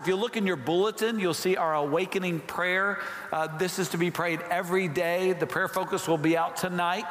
If you look in your bulletin, you'll see our awakening prayer. Uh, this is to be prayed every day. The prayer focus will be out tonight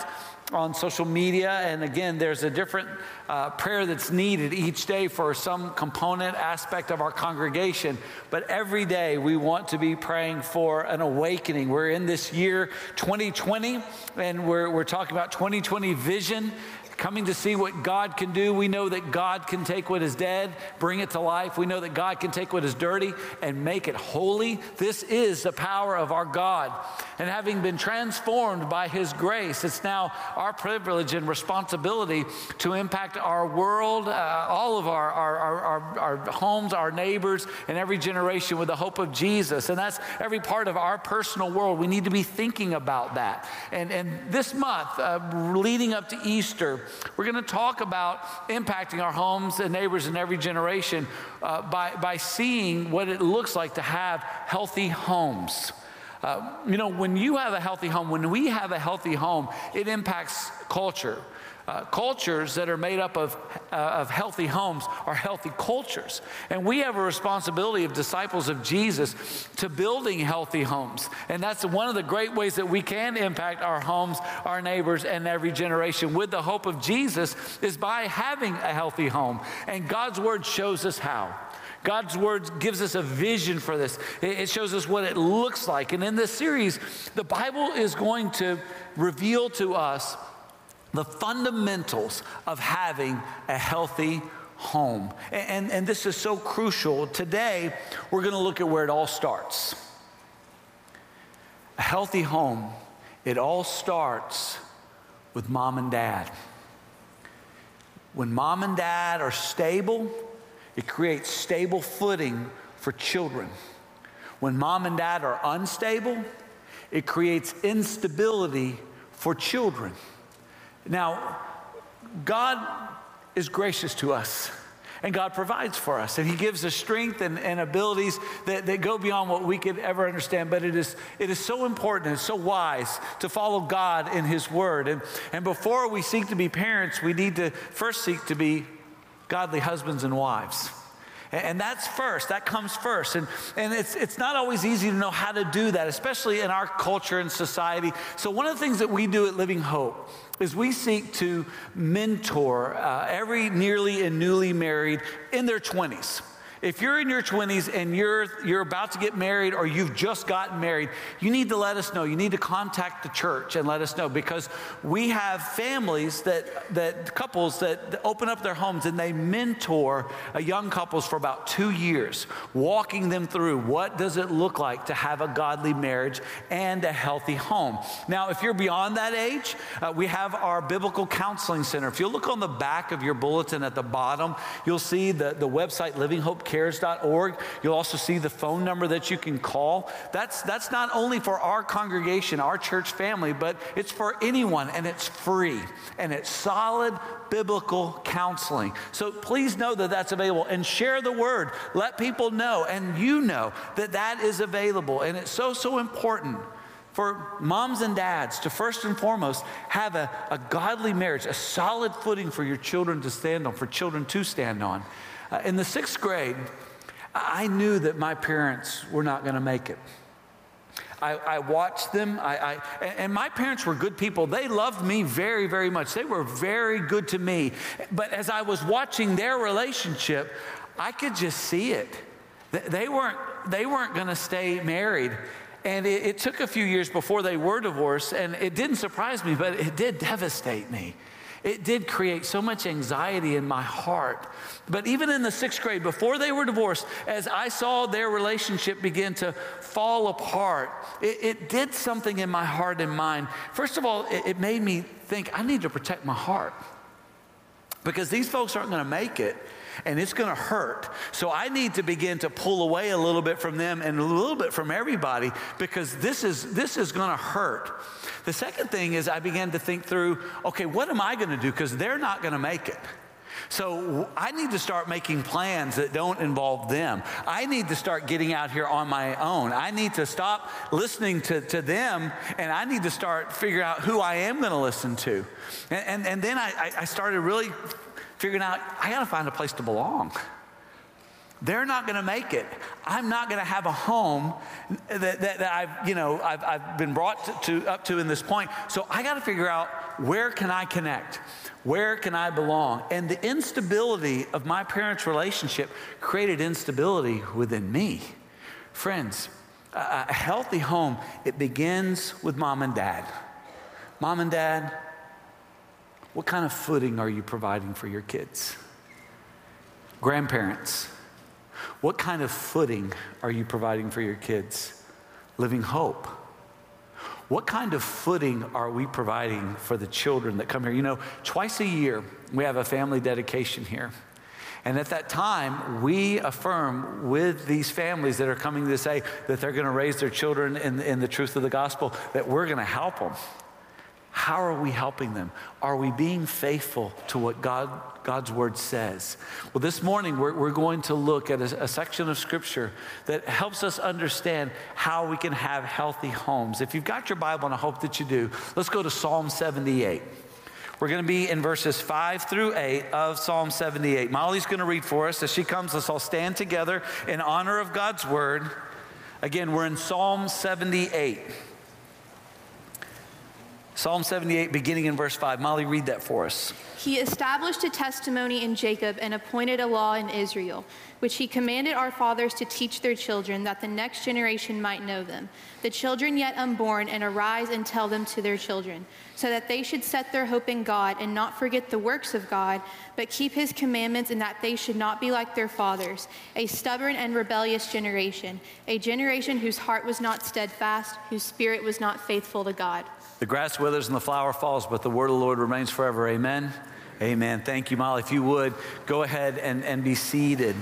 on social media. And again, there's a different uh, prayer that's needed each day for some component aspect of our congregation. But every day we want to be praying for an awakening. We're in this year 2020, and we're, we're talking about 2020 vision coming to see what God can do. We know that God can take what is dead, bring it to life. We know that God can take what is dirty and make it holy. This is the power of our God. And having been transformed by His grace, it's now our privilege and responsibility to impact our world, uh, all of our, our, our, our, homes, our neighbors, and every generation with the hope of Jesus. And that's every part of our personal world. We need to be thinking about that. And, and this month, uh, leading up to Easter, we're going to talk about impacting our homes and neighbors in every generation uh, by, by seeing what it looks like to have healthy homes. Uh, you know, when you have a healthy home, when we have a healthy home, it impacts culture. Uh, cultures that are made up of, uh, of healthy homes are healthy cultures. And we have a responsibility of disciples of Jesus to building healthy homes. And that's one of the great ways that we can impact our homes, our neighbors, and every generation with the hope of Jesus is by having a healthy home. And God's word shows us how. God's word gives us a vision for this. It shows us what it looks like. And in this series, the Bible is going to reveal to us the fundamentals of having a healthy home. And, and, and this is so crucial. Today, we're going to look at where it all starts. A healthy home, it all starts with mom and dad. When mom and dad are stable, it creates stable footing for children. When mom and dad are unstable, it creates instability for children. Now, God is gracious to us. And God provides for us, and He gives us strength and, and abilities that, that go beyond what we could ever understand. But it is, it is so important and so wise to follow God in His Word. And, and before we seek to be parents, we need to first seek to be godly husbands and wives. And that's first, that comes first. And, and it's, it's not always easy to know how to do that, especially in our culture and society. So, one of the things that we do at Living Hope is we seek to mentor uh, every nearly and newly married in their 20s. If you're in your 20s and you're, you're about to get married or you've just gotten married, you need to let us know. You need to contact the church and let us know because we have families that, that couples that open up their homes and they mentor young couples for about two years, walking them through what does it look like to have a godly marriage and a healthy home. Now, if you're beyond that age, uh, we have our biblical counseling center. If you look on the back of your bulletin at the bottom, you'll see the, the website Living Hope cares.org. You'll also see the phone number that you can call. That's, that's not only for our congregation, our church family, but it's for anyone and it's free and it's solid biblical counseling. So please know that that's available and share the word. Let people know and you know that that is available. And it's so, so important for moms and dads to first and foremost have a, a godly marriage, a solid footing for your children to stand on, for children to stand on. Uh, in the sixth grade, I knew that my parents were not going to make it. I, I watched them, I, I, and my parents were good people. They loved me very, very much. They were very good to me. But as I was watching their relationship, I could just see it. They weren't, they weren't going to stay married. And it, it, took a few years before they were divorced, and it didn't surprise me, but it did devastate me. It did create so much anxiety in my heart. But even in the sixth grade, before they were divorced, as I saw their relationship begin to fall apart, it, it did something in my heart and mind. First of all, it, it made me think I need to protect my heart because these folks aren't going to make it and it's going to hurt. So I need to begin to pull away a little bit from them and a little bit from everybody because this is this is going to hurt. The second thing is I began to think through, okay, what am I going to do because they're not going to make it. So I need to start making plans that don't involve them. I need to start getting out here on my own. I need to stop listening to, to them and I need to start figuring out who I am going to listen to. And, and, and then I, I started really figuring out I got to find a place to belong. They're not going to make it. I'm not going to have a home that, that, that, I've, you know, I've, I've been brought to, to, up to in this point. So I got to figure out where can I connect? Where can I belong? And the instability of my parents' relationship created instability within me. Friends, a healthy home, it begins with mom and dad. Mom and dad, what kind of footing are you providing for your kids? Grandparents, what kind of footing are you providing for your kids? Living hope. What kind of footing are we providing for the children that come here? You know, twice a year we have a family dedication here. And at that time, we affirm with these families that are coming to say that they're going to raise their children in, in the truth of the gospel, that we're going to help them. How are we helping them? Are we being faithful to what God, God's word says? Well, this morning we're, we're going to look at a, a section of scripture that helps us understand how we can have healthy homes. If you've got your Bible, and I hope that you do, let's go to Psalm 78. We're going to be in verses 5 through 8 of Psalm 78. Molly's going to read for us. As she comes, let's all stand together in honor of God's word. Again, we're in Psalm 78. Psalm 78, beginning in verse 5. Molly, read that for us. He established a testimony in Jacob and appointed a law in Israel, which he commanded our fathers to teach their children, that the next generation might know them, the children yet unborn, and arise and tell them to their children, so that they should set their hope in God and not forget the works of God, but keep his commandments, and that they should not be like their fathers, a stubborn and rebellious generation, a generation whose heart was not steadfast, whose spirit was not faithful to God. The grass withers and the flower falls, but the word of the Lord remains forever. Amen. Amen. Thank you, Molly. If you would, go ahead and, and be seated.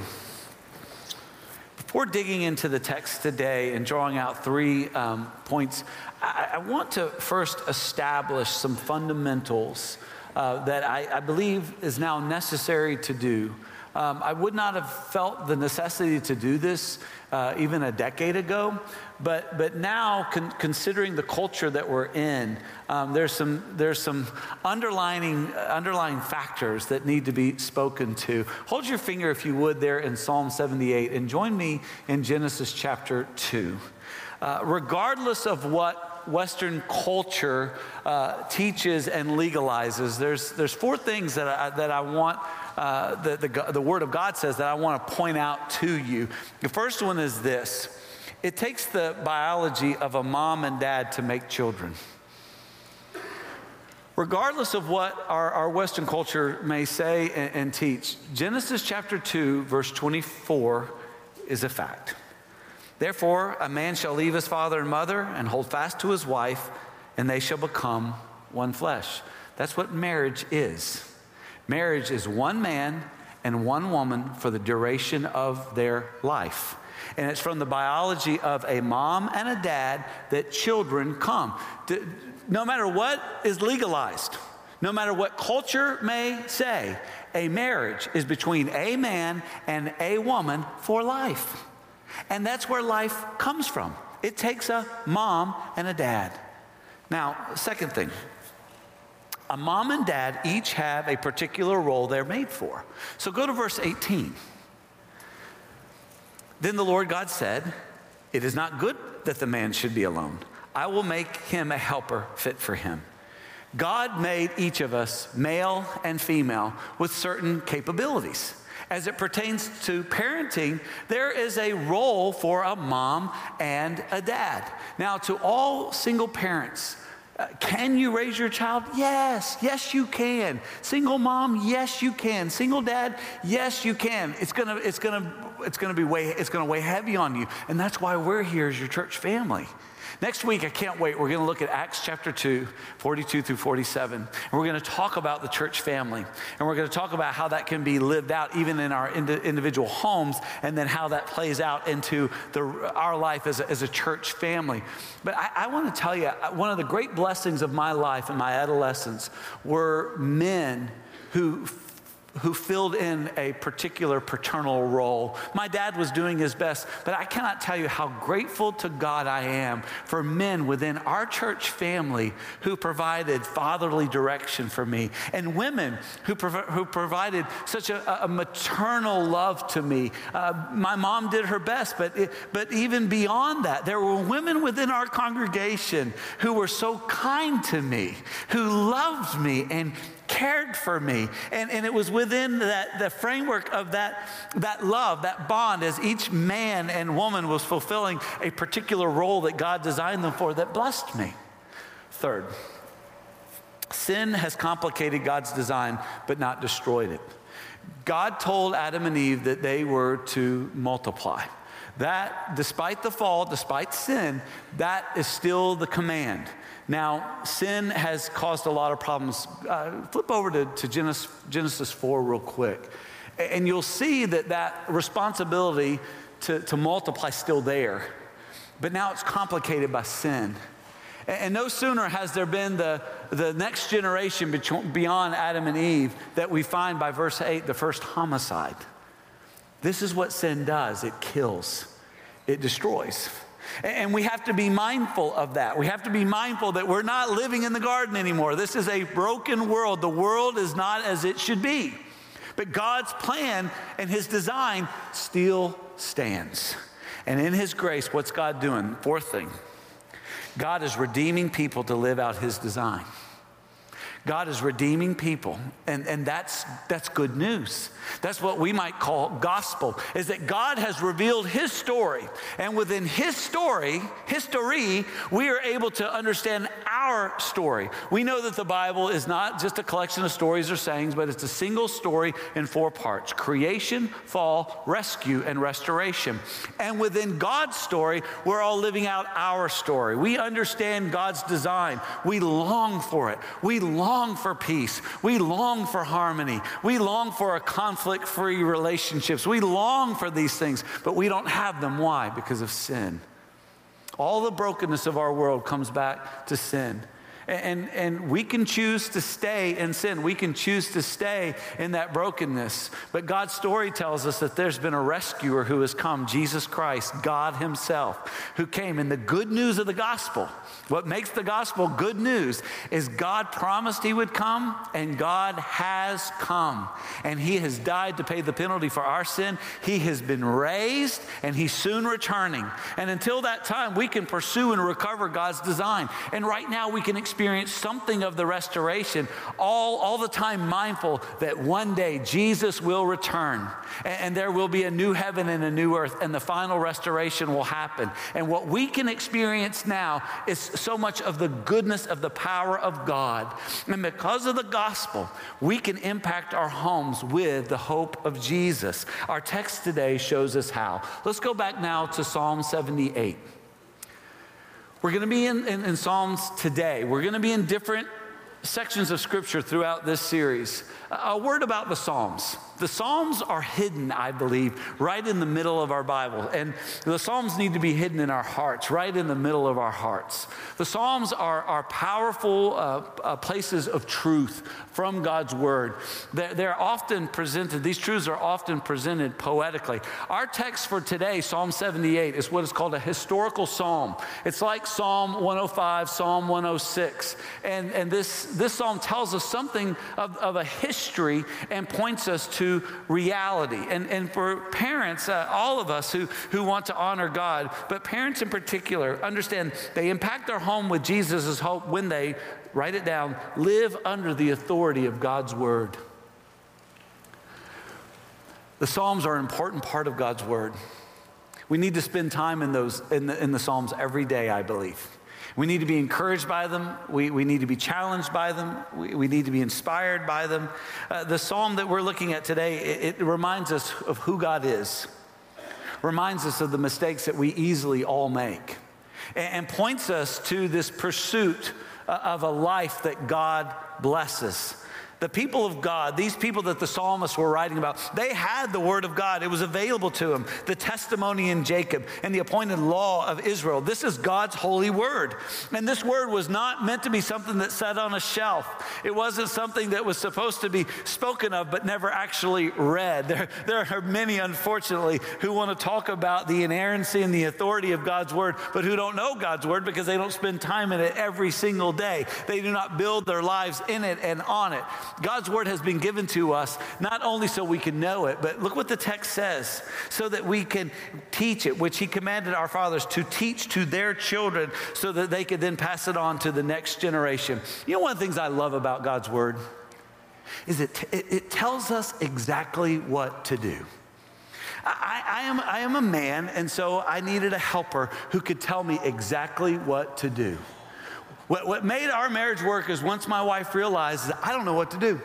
Before digging into the text today and drawing out three um, points, I, I, want to first establish some fundamentals uh, that I, I believe is now necessary to do. Um, I would not have felt the necessity to do this uh, even a decade ago, but, but now, con- considering the culture that we're in, um, there's some, there's some underlining, underlying factors that need to be spoken to. Hold your finger, if you would, there in Psalm 78, and join me in Genesis chapter 2. Uh, regardless of what Western culture uh, teaches and legalizes, there's, there's four things that I, that I want uh, the, the, the Word of God says that I want to point out to you. The first one is this it takes the biology of a mom and dad to make children. Regardless of what our, our Western culture may say and, and teach, Genesis chapter 2, verse 24 is a fact. Therefore, a man shall leave his father and mother and hold fast to his wife, and they shall become one flesh. That's what marriage is. Marriage is one man and one woman for the duration of their life. And it's from the biology of a mom and a dad that children come. No matter what is legalized, no matter what culture may say, a marriage is between a man and a woman for life. And that's where life comes from. It takes a mom and a dad. Now, second thing, a mom and dad each have a particular role they're made for. So go to verse 18. Then the Lord God said, It is not good that the man should be alone. I will make him a helper fit for him. God made each of us, male and female, with certain capabilities. As it pertains to parenting, there is a role for a mom and a dad. Now, to all single parents, uh, can you raise your child? Yes, yes, you can. Single mom, yes, you can. Single dad, yes, you can. It's gonna, it's gonna, it's gonna be way, it's gonna weigh heavy on you, and that's why we're here as your church family. Next week, I can't wait. We're going to look at Acts chapter 2, 42 through 47. And we're going to talk about the church family. And we're going to talk about how that can be lived out even in our ind- individual homes, and then how that plays out into the, our life as a, as a church family. But I, I want to tell you, one of the great blessings of my life and my adolescence were men who who filled in a particular paternal role. My dad was doing his best, but I cannot tell you how grateful to God I am for men within our church family who provided fatherly direction for me, and women who, prov- who provided such a, a, maternal love to me. Uh, my mom did her best, but, it, but even beyond that, there were women within our congregation who were so kind to me, who loved me and cared for me. And, and it was within that, the framework of that, that love, that bond, as each man and woman was fulfilling a particular role that God designed them for that blessed me. Third, sin has complicated God's design but not destroyed it. God told Adam and Eve that they were to multiply. That, despite the fall, despite sin, that is still the command. Now, sin has caused a lot of problems. Uh, flip over to, to Genesis, Genesis 4 real quick. And you'll see that that responsibility to, to multiply is still there. But now it's complicated by sin. And no sooner has there been the, the next generation beyond Adam and Eve that we find by verse 8 the first homicide. This is what sin does it kills, it destroys. And we have to be mindful of that. We have to be mindful that we're not living in the garden anymore. This is a broken world. The world is not as it should be. But God's plan and His design still stands. And in His grace, what's God doing? Fourth thing God is redeeming people to live out His design. God is redeeming people, and, and that's, that's good news. That's what we might call gospel, is that God has revealed his story. And within his story, history, we are able to understand our story. We know that the Bible is not just a collection of stories or sayings, but it's a single story in four parts creation, fall, rescue, and restoration. And within God's story, we're all living out our story. We understand God's design. We long for it. We long for peace. We long for harmony. We long for a conflict free relationships. We long for these things, but we don't have them. Why? Because of sin. All the brokenness of our world comes back to sin. And, and we can choose to stay in sin. We can choose to stay in that brokenness. But God's story tells us that there's been a rescuer who has come, Jesus Christ, God Himself, who came. And the good news of the gospel, what makes the gospel good news, is God promised He would come, and God has come. And He has died to pay the penalty for our sin. He has been raised, and He's soon returning. And until that time, we can pursue and recover God's design. And right now, we can experience experience something of the restoration, all, all the time mindful that one day Jesus will return and, and there will be a new heaven and a new earth, and the final restoration will happen. And what we can experience now is so much of the goodness of the power of God. And because of the gospel, we can impact our homes with the hope of Jesus. Our text today shows us how. Let's go back now to Psalm 78. We're going to be in, in, in, Psalms today. We're going to be in different sections of Scripture throughout this series. A word about the Psalms. The Psalms are hidden, I believe, right in the middle of our Bible. And the Psalms need to be hidden in our hearts, right in the middle of our hearts. The Psalms are, are powerful uh, uh, places of truth from God's Word. They're, they're often presented, these truths are often presented poetically. Our text for today, Psalm 78, is what is called a historical psalm. It's like Psalm 105, Psalm 106. And, and this, this psalm tells us something of, of a history and points us to reality. And, and for parents, uh, all of us who, who want to honor God, but parents in particular, understand they impact their home with Jesus' hope when they, write it down, live under the authority of God's word. The Psalms are an important part of God's word. We need to spend time in those in the, in the Psalms every day, I believe. We need to be encouraged by them. We, we need to be challenged by them. We, we need to be inspired by them. Uh, the psalm that we're looking at today, it, it reminds us of who God is, reminds us of the mistakes that we easily all make, and, and points us to this pursuit uh, of a life that God blesses. The people of God, these people that the psalmists were writing about, they had the word of God. It was available to them. The testimony in Jacob and the appointed law of Israel. This is God's holy word. And this word was not meant to be something that sat on a shelf. It wasn't something that was supposed to be spoken of but never actually read. There, there are many, unfortunately, who want to talk about the inerrancy and the authority of God's word, but who don't know God's word because they don't spend time in it every single day. They do not build their lives in it and on it. God's word has been given to us not only so we can know it, but look what the text says, so that we can teach it, which he commanded our fathers to teach to their children so that they could then pass it on to the next generation. You know, one of the things I love about God's word is it, it, it tells us exactly what to do. I, I, am, I am a man, and so I needed a helper who could tell me exactly what to do. What, what made our marriage work is once my wife realized that I don't know what to do.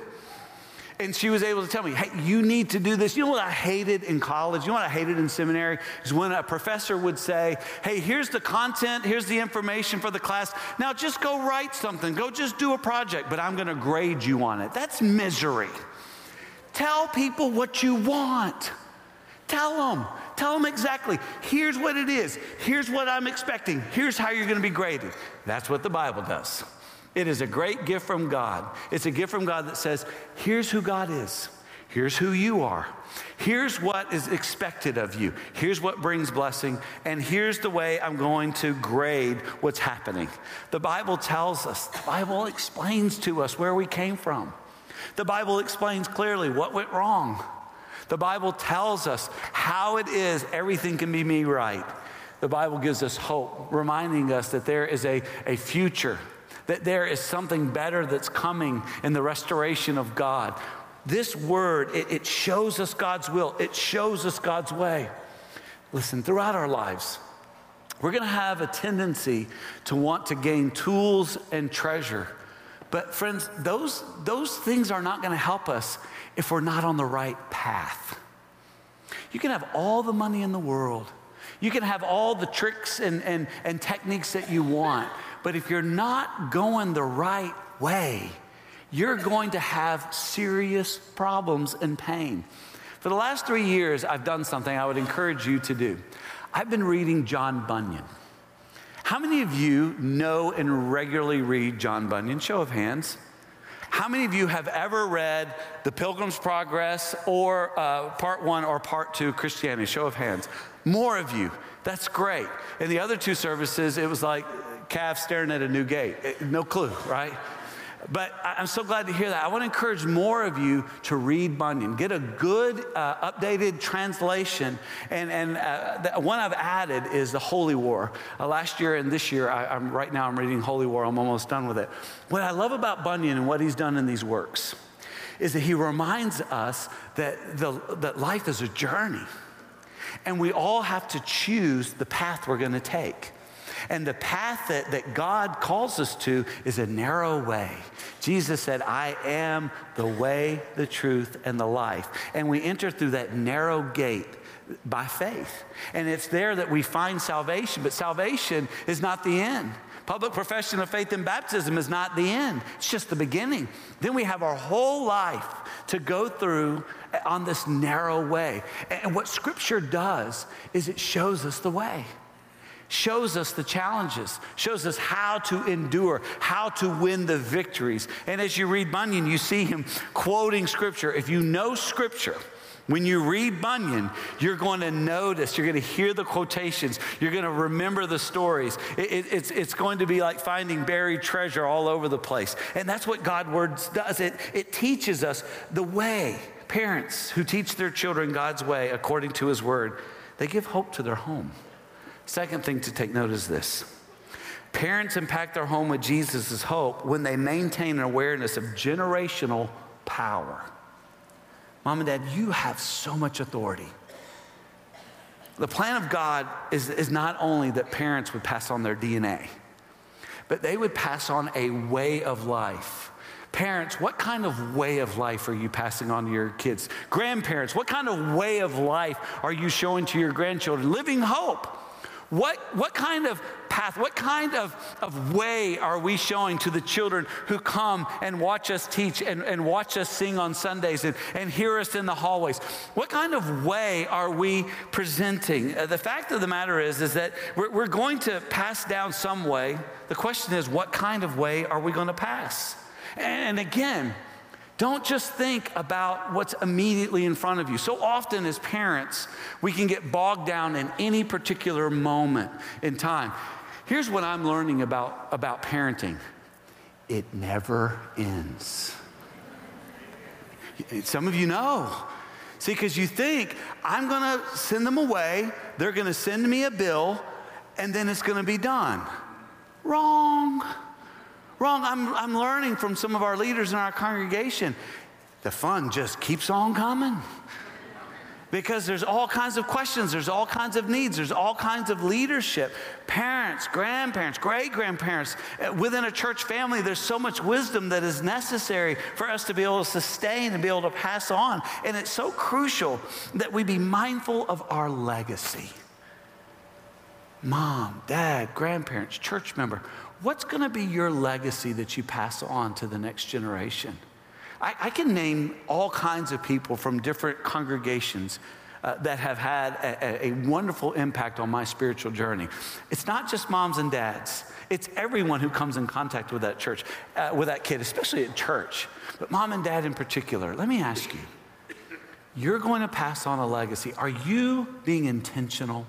And she was able to tell me, hey, you need to do this. You know what I hated in college? You know what I hated in seminary? Is when a professor would say, hey, here's the content, here's the information for the class. Now just go write something, go just do a project, but I'm going to grade you on it. That's misery. Tell people what you want. Tell them. Tell them exactly. Here's what it is. Here's what I'm expecting. Here's how you're going to be graded. That's what the Bible does. It is a great gift from God. It's a gift from God that says, here's who God is. Here's who you are. Here's what is expected of you. Here's what brings blessing. And here's the way I'm going to grade what's happening. The Bible tells us, the Bible explains to us where we came from. The Bible explains clearly what went wrong. The Bible tells us how it is everything can be made right. The Bible gives us hope, reminding us that there is a, a future, that there is something better that's coming in the restoration of God. This word, it, it shows us God's will, it shows us God's way. Listen, throughout our lives, we're going to have a tendency to want to gain tools and treasure. But, friends, those, those things are not going to help us if we're not on the right path. You can have all the money in the world, you can have all the tricks and, and, and techniques that you want, but if you're not going the right way, you're going to have serious problems and pain. For the last three years, I've done something I would encourage you to do. I've been reading John Bunyan. How many of you know and regularly read John Bunyan? Show of hands. How many of you have ever read The Pilgrim's Progress or uh, Part One or Part Two Christiana? Show of hands. More of you. That's great. In the other two services, it was like calf staring at a new gate. No clue, right? But I'm so glad to hear that. I want to encourage more of you to read Bunyan. Get a good, uh, updated translation. And, and uh, one I've added is the Holy War. Uh, last year and this year, I, am right now I'm reading Holy War. I'm almost done with it. What I love about Bunyan and what he's done in these works is that he reminds us that, the, that life is a journey. And we all have to choose the path we're going to take. And the path that, that God calls us to is a narrow way. Jesus said, I am the way, the truth, and the life. And we enter through that narrow gate by faith. And it's there that we find salvation, but salvation is not the end. Public profession of faith and baptism is not the end, it's just the beginning. Then we have our whole life to go through on this narrow way. And what Scripture does is it shows us the way shows us the challenges, shows us how to endure, how to win the victories. And as you read Bunyan, you see him quoting scripture. If you know scripture, when you read Bunyan, you're going to notice, you're going to hear the quotations, you're going to remember the stories. It, it, it's, it's going to be like finding buried treasure all over the place. And that's what God words does. It, it teaches us the way. Parents who teach their children God's way according to his word, they give hope to their home. Second thing to take note is this parents impact their home with Jesus' hope when they maintain an awareness of generational power. Mom and dad, you have so much authority. The plan of God is, is not only that parents would pass on their DNA, but they would pass on a way of life. Parents, what kind of way of life are you passing on to your kids? Grandparents, what kind of way of life are you showing to your grandchildren? Living hope. What, what kind of path, what kind of, of way are we showing to the children who come and watch us teach and, and watch us sing on Sundays and, and hear us in the hallways? What kind of way are we presenting? Uh, the fact of the matter is, is that we're, we're going to pass down some way. The question is, what kind of way are we going to pass? And again, don't just think about what's immediately in front of you. So often, as parents, we can get bogged down in any particular moment in time. Here's what I'm learning about, about parenting it never ends. Some of you know. See, because you think, I'm going to send them away, they're going to send me a bill, and then it's going to be done. Wrong. Wrong. I'm, I'm learning from some of our leaders in our congregation. The fun just keeps on coming. Because there's all kinds of questions, there's all kinds of needs, there's all kinds of leadership. Parents, grandparents, great grandparents. Uh, within a church family, there's so much wisdom that is necessary for us to be able to sustain and be able to pass on. And it's so crucial that we be mindful of our legacy. Mom, dad, grandparents, church member, what's going to be your legacy that you pass on to the next generation? I, I can name all kinds of people from different congregations uh, that have had a, a, wonderful impact on my spiritual journey. It's not just moms and dads, it's everyone who comes in contact with that church, uh, with that kid, especially at church. But mom and dad in particular, let me ask you you're going to pass on a legacy. Are you being intentional?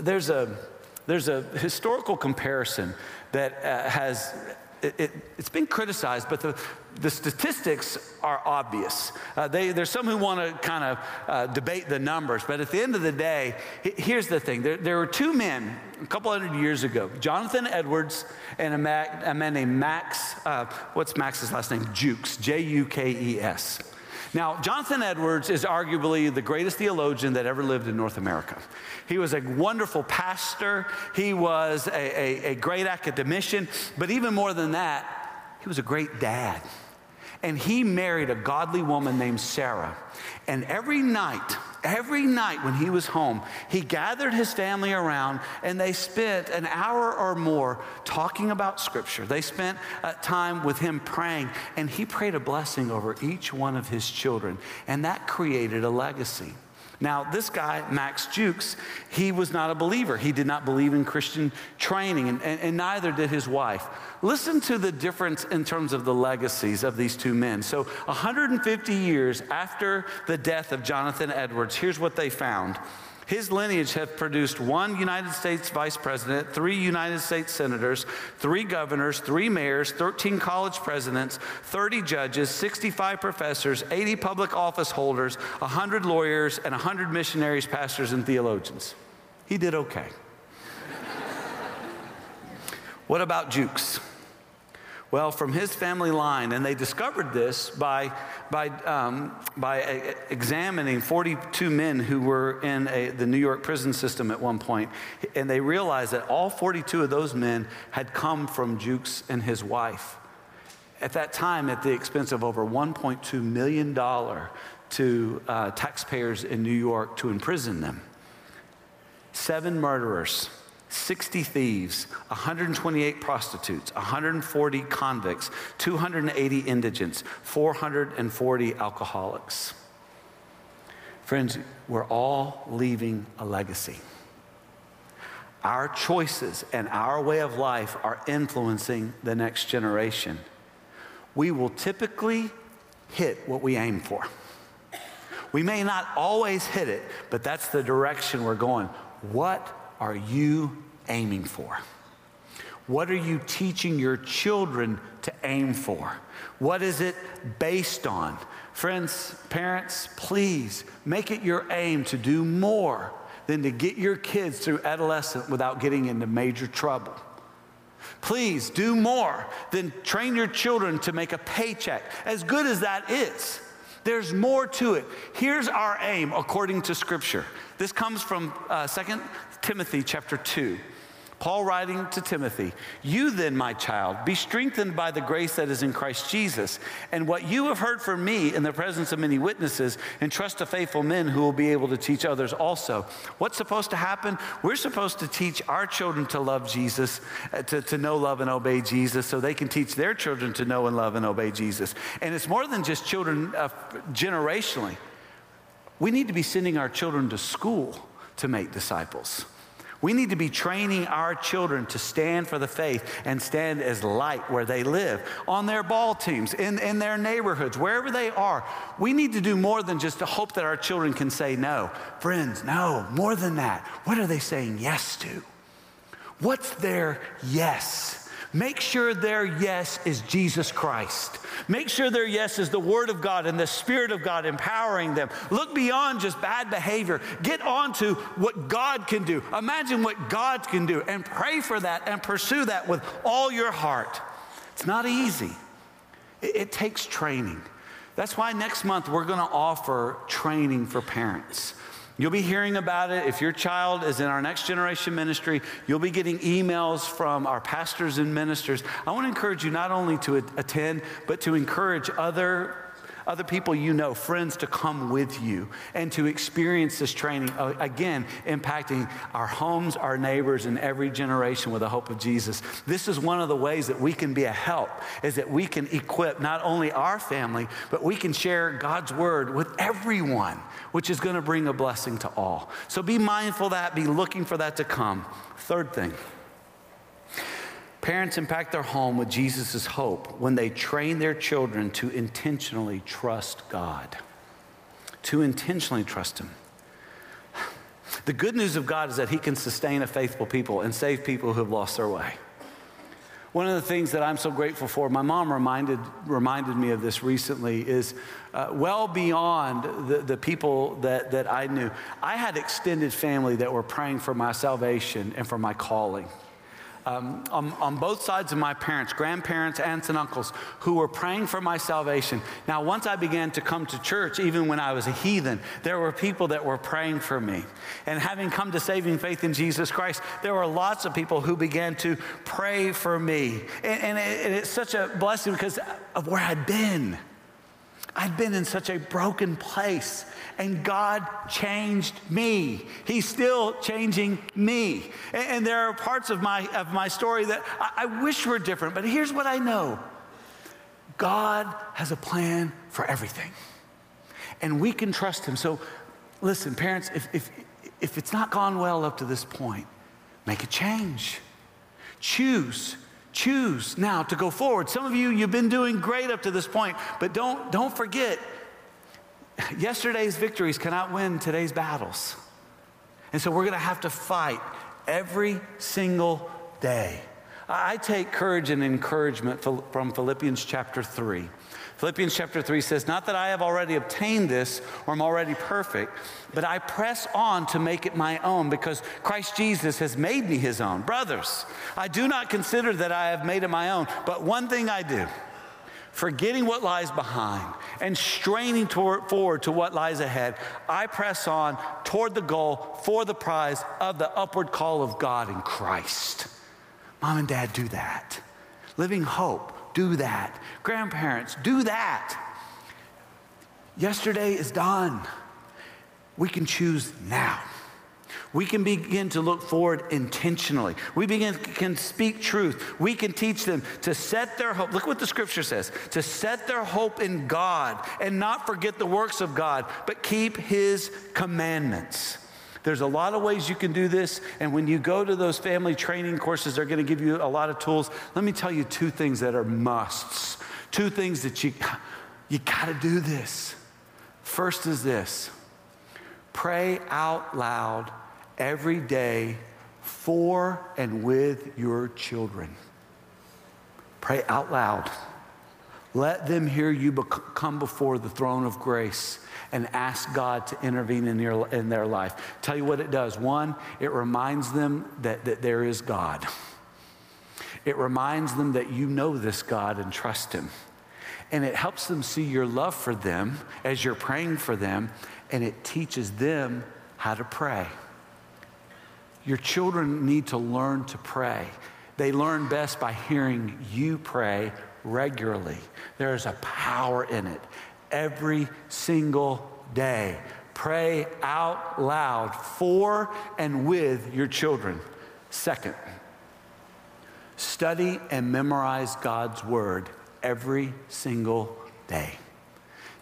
There's a there's a historical comparison that uh, has it, it, has been criticized, but the, the statistics are obvious. Uh, they, there's some who want to kind of uh, debate the numbers, but at the end of the day, here's the thing there, there were two men a couple hundred years ago Jonathan Edwards and a, Mac, a man named Max, uh, what's Max's last name? Jukes, J U K E S. Now, Jonathan Edwards is arguably the greatest theologian that ever lived in North America. He was a wonderful pastor, he was a, a, a great academician, but even more than that, he was a great dad. And he married a godly woman named Sarah. And every night, every night when he was home, he gathered his family around and they spent an hour or more talking about Scripture. They spent uh, time with him praying, and he prayed a blessing over each one of his children. And that created a legacy. Now, this guy, Max Jukes, he was not a believer. He did not believe in Christian training, and, and, and, neither did his wife. Listen to the difference in terms of the legacies of these two men. So, 150 years after the death of Jonathan Edwards, here's what they found. His lineage have produced one United States vice president, three United States senators, three governors, three mayors, 13 college presidents, 30 judges, 65 professors, 80 public office holders, 100 lawyers, and 100 missionaries, pastors, and theologians. He did okay. what about Jukes? Well, from his family line, and they discovered this by, by, um, by a, examining 42 men who were in a, the New York prison system at one point, and they realized that all 42 of those men had come from Jukes and his wife. At that time, at the expense of over $1.2 million to uh, taxpayers in New York to imprison them. Seven murderers 60 thieves, 128 prostitutes, 140 convicts, 280 indigents, 440 alcoholics. Friends, we're all leaving a legacy. Our choices and our way of life are influencing the next generation. We will typically hit what we aim for. We may not always hit it, but that's the direction we're going. What are you aiming for? What are you teaching your children to aim for? What is it based on? Friends, parents, please make it your aim to do more than to get your kids through adolescence without getting into major trouble. Please do more than train your children to make a paycheck, as good as that is. There's more to it. Here's our aim according to Scripture. This comes from uh, 2 Timothy chapter 2. Paul writing to Timothy, You then, my child, be strengthened by the grace that is in Christ Jesus. And what you have heard from me in the presence of many witnesses, entrust to faithful men who will be able to teach others also. What's supposed to happen? We're supposed to teach our children to love Jesus, uh, to, to know, love, and obey Jesus, so they can teach their children to know and love and obey Jesus. And it's more than just children uh, generationally. We need to be sending our children to school to make disciples. We need to be training our children to stand for the faith and stand as light where they live, on their ball teams, in, in their neighborhoods, wherever they are. We need to do more than just to hope that our children can say no. Friends, no, more than that. What are they saying yes to? What's their yes? Make sure their yes is Jesus Christ. Make sure their yes is the Word of God and the Spirit of God empowering them. Look beyond just bad behavior. Get on to what God can do. Imagine what God can do and pray for that and pursue that with all your heart. It's not easy, it, it takes training. That's why next month we're going to offer training for parents. You'll be hearing about it. If your child is in our next generation ministry, you'll be getting emails from our pastors and ministers. I want to encourage you not only to attend, but to encourage other other people you know, friends to come with you and to experience this training, uh, again, impacting our homes, our neighbors, and every generation with the hope of Jesus. This is one of the ways that we can be a help, is that we can equip not only our family, but we can share God's word with everyone, which is going to bring a blessing to all. So be mindful that, be looking for that to come. Third thing. Parents impact their home with Jesus' hope when they train their children to intentionally trust God. To intentionally trust Him. The good news of God is that He can sustain a faithful people and save people who have lost their way. One of the things that I'm so grateful for, my mom reminded, reminded me of this recently, is uh, well beyond the, the people that, that I knew. I had extended family that were praying for my salvation and for my calling um, on, on, both sides of my parents, grandparents, aunts, and uncles, who were praying for my salvation. Now, once I began to come to church, even when I was a heathen, there were people that were praying for me. And having come to saving faith in Jesus Christ, there were lots of people who began to pray for me. And, and, it, and it's such a blessing because of where I'd been. I'd been in such a broken place and God changed me. He's still changing me. And, and there are parts of my, of my story that I, I wish were different, but here's what I know God has a plan for everything, and we can trust Him. So, listen, parents, if, if, if it's not gone well up to this point, make a change. Choose choose now to go forward. Some of you, you've been doing great up to this point, but don't, don't forget yesterday's victories cannot win today's battles. And so we're going to have to fight every single day. I take courage and encouragement from Philippians chapter 3. Philippians chapter 3 says, Not that I have already obtained this or am already perfect, but I press on to make it my own because Christ Jesus has made me his own. Brothers, I do not consider that I have made it my own, but one thing I do forgetting what lies behind and straining toward, forward to what lies ahead, I press on toward the goal for the prize of the upward call of God in Christ. Mom and dad, do that. Living hope, do that. Grandparents, do that. Yesterday is done. We can choose now. We can begin to look forward intentionally. We begin, can speak truth. We can teach them to set their hope. Look what the scripture says to set their hope in God and not forget the works of God, but keep his commandments. There's a lot of ways you can do this. And when you go to those family training courses, they're going to give you a lot of tools. Let me tell you two things that are musts. Two things that you, you got to do this. First is this pray out loud every day for and with your children. Pray out loud. Let them hear you come before the throne of grace and ask God to intervene in, your, in their life. Tell you what it does. One, it reminds them that, that there is God. It reminds them that you know this God and trust Him. And it helps them see your love for them as you're praying for them, and it teaches them how to pray. Your children need to learn to pray. They learn best by hearing you pray regularly. There is a power in it every single day. Pray out loud for and with your children. Second, study and memorize God's word every single day.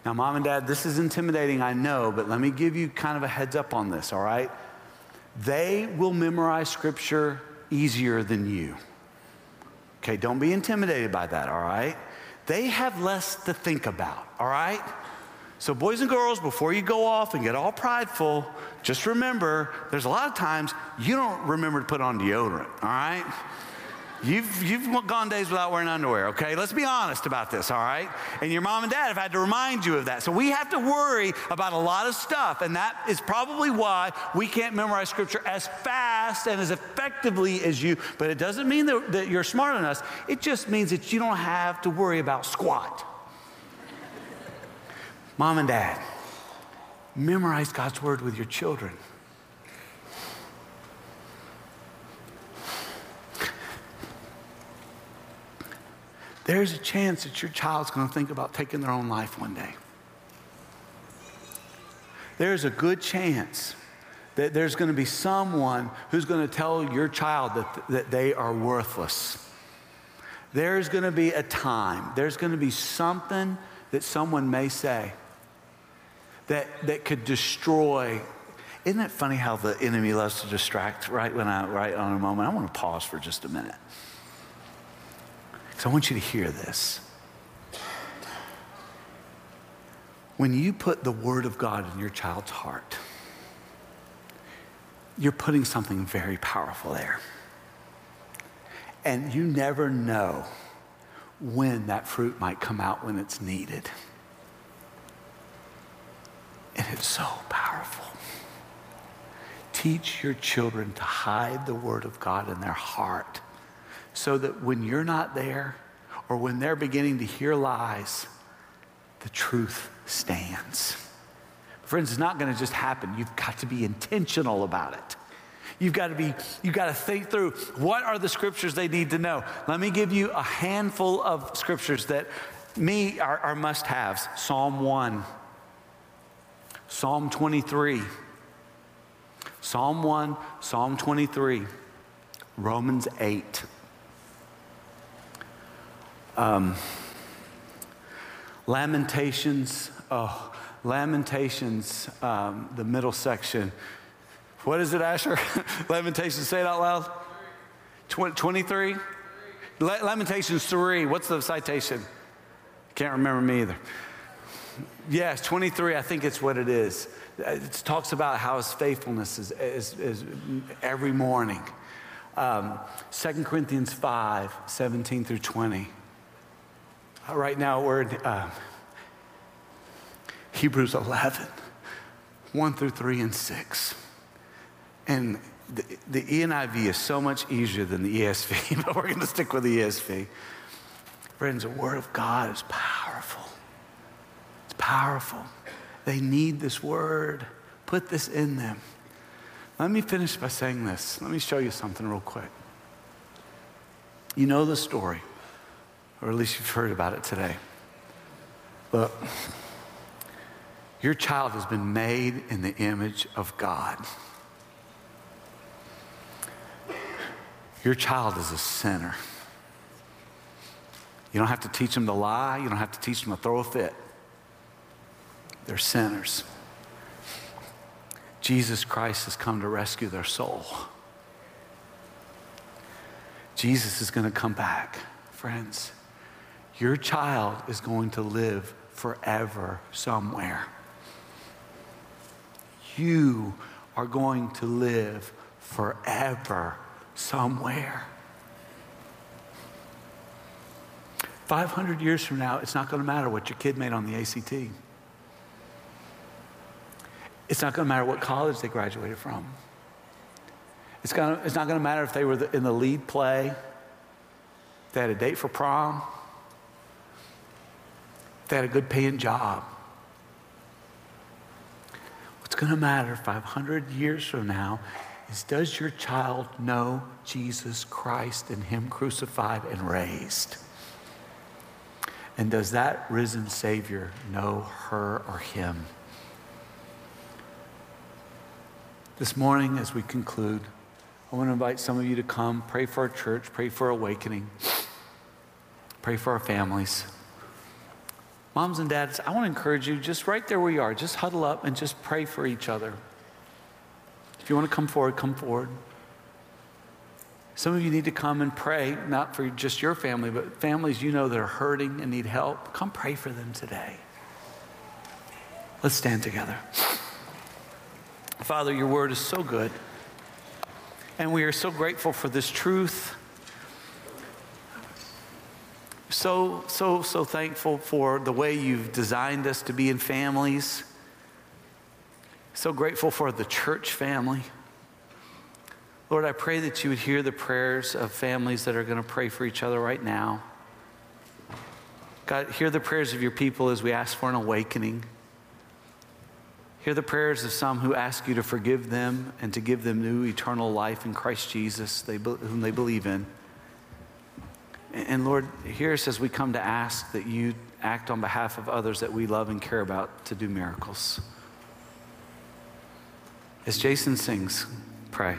Now, mom and dad, this is intimidating, I know, but let me give you kind of a heads up on this, all right? They will memorize scripture easier than you. Okay, don't be intimidated by that, all right? They have less to think about, all right? So, boys and girls, before you go off and get all prideful, just remember there's a lot of times you don't remember to put on deodorant, all right? You've, you've gone days without wearing underwear, okay? Let's be honest about this, all right? And your mom and dad have had to remind you of that. So we have to worry about a lot of stuff, and that is probably why we can't memorize scripture as fast and as effectively as you. But it doesn't mean that, that you're smarter than us, it just means that you don't have to worry about squat. mom and dad, memorize God's word with your children. There's a chance that your child's going to think about taking their own life one day. There's a good chance that there's going to be someone who's going to tell your child that, that they are worthless. There's going to be a time, there's going to be something that someone may say that, that could destroy. Isn't it funny how the enemy loves to distract right when I, right on a moment? I want to pause for just a minute. So I want you to hear this. When you put the Word of God in your child's heart, you're putting something very powerful there. And you never know when that fruit might come out when it's needed. And it's so powerful. Teach your children to hide the Word of God in their heart so that when you're not there or when they're beginning to hear lies, the truth stands. Friends, it's not going to just happen. You've got to be intentional about it. You've got to be, you've got to think through what are the scriptures they need to know. Let me give you a handful of scriptures that me are, are must haves Psalm 1, Psalm 23, Psalm 1, Psalm 23, Romans 8. Um, Lamentations, oh, Lamentations, um, the middle section. What is it, Asher? Lamentations, say it out loud. 23? Lamentations 3. What's the citation? Can't remember me either. Yes, 23, I think it's what it is. It talks about how his faithfulness is, is, is every morning. Um, 2 Corinthians 5, 17 through 20. Uh, right now, we're in uh, Hebrews 11, 1 through 3 and 6. And the, the NIV is so much easier than the ESV, but we're going to stick with the ESV. Friends, the Word of God is powerful. It's powerful. They need this Word. Put this in them. Let me finish by saying this. Let me show you something real quick. You know the story or at least you've heard about it today. Look, your child has been made in the image of God. Your child is a sinner. You don't have to teach them to lie. You don't have to teach them to throw a fit. They're sinners. Jesus Christ has come to rescue their soul. Jesus is going to come back, friends. Your child is going to live forever somewhere. You are going to live forever somewhere. 500 years from now, it's not going to matter what your kid made on the ACT. It's not going to matter what college they graduated from. It's, gonna, it's not going to matter if they were the, in the lead play, they had a date for prom, they had a good paying job. What's going to matter 500 years from now is Does your child know Jesus Christ and Him crucified and raised? And does that risen Savior know her or him? This morning, as we conclude, I want to invite some of you to come, pray for our church, pray for awakening, pray for our families. Moms and dads, I want to encourage you just right there where you are, just huddle up and just pray for each other. If you want to come forward, come forward. Some of you need to come and pray, not for just your family, but families you know that are hurting and need help. Come pray for them today. Let's stand together. Father, your word is so good. And we are so grateful for this truth. So, so, so thankful for the way you've designed us to be in families. So grateful for the church family. Lord, I pray that you would hear the prayers of families that are going to pray for each other right now. God, hear the prayers of your people as we ask for an awakening. Hear the prayers of some who ask you to forgive them and to give them new eternal life in Christ Jesus, they, whom they believe in. And Lord, hear us as we come to ask that you act on behalf of others that we love and care about to do miracles. As Jason sings, pray.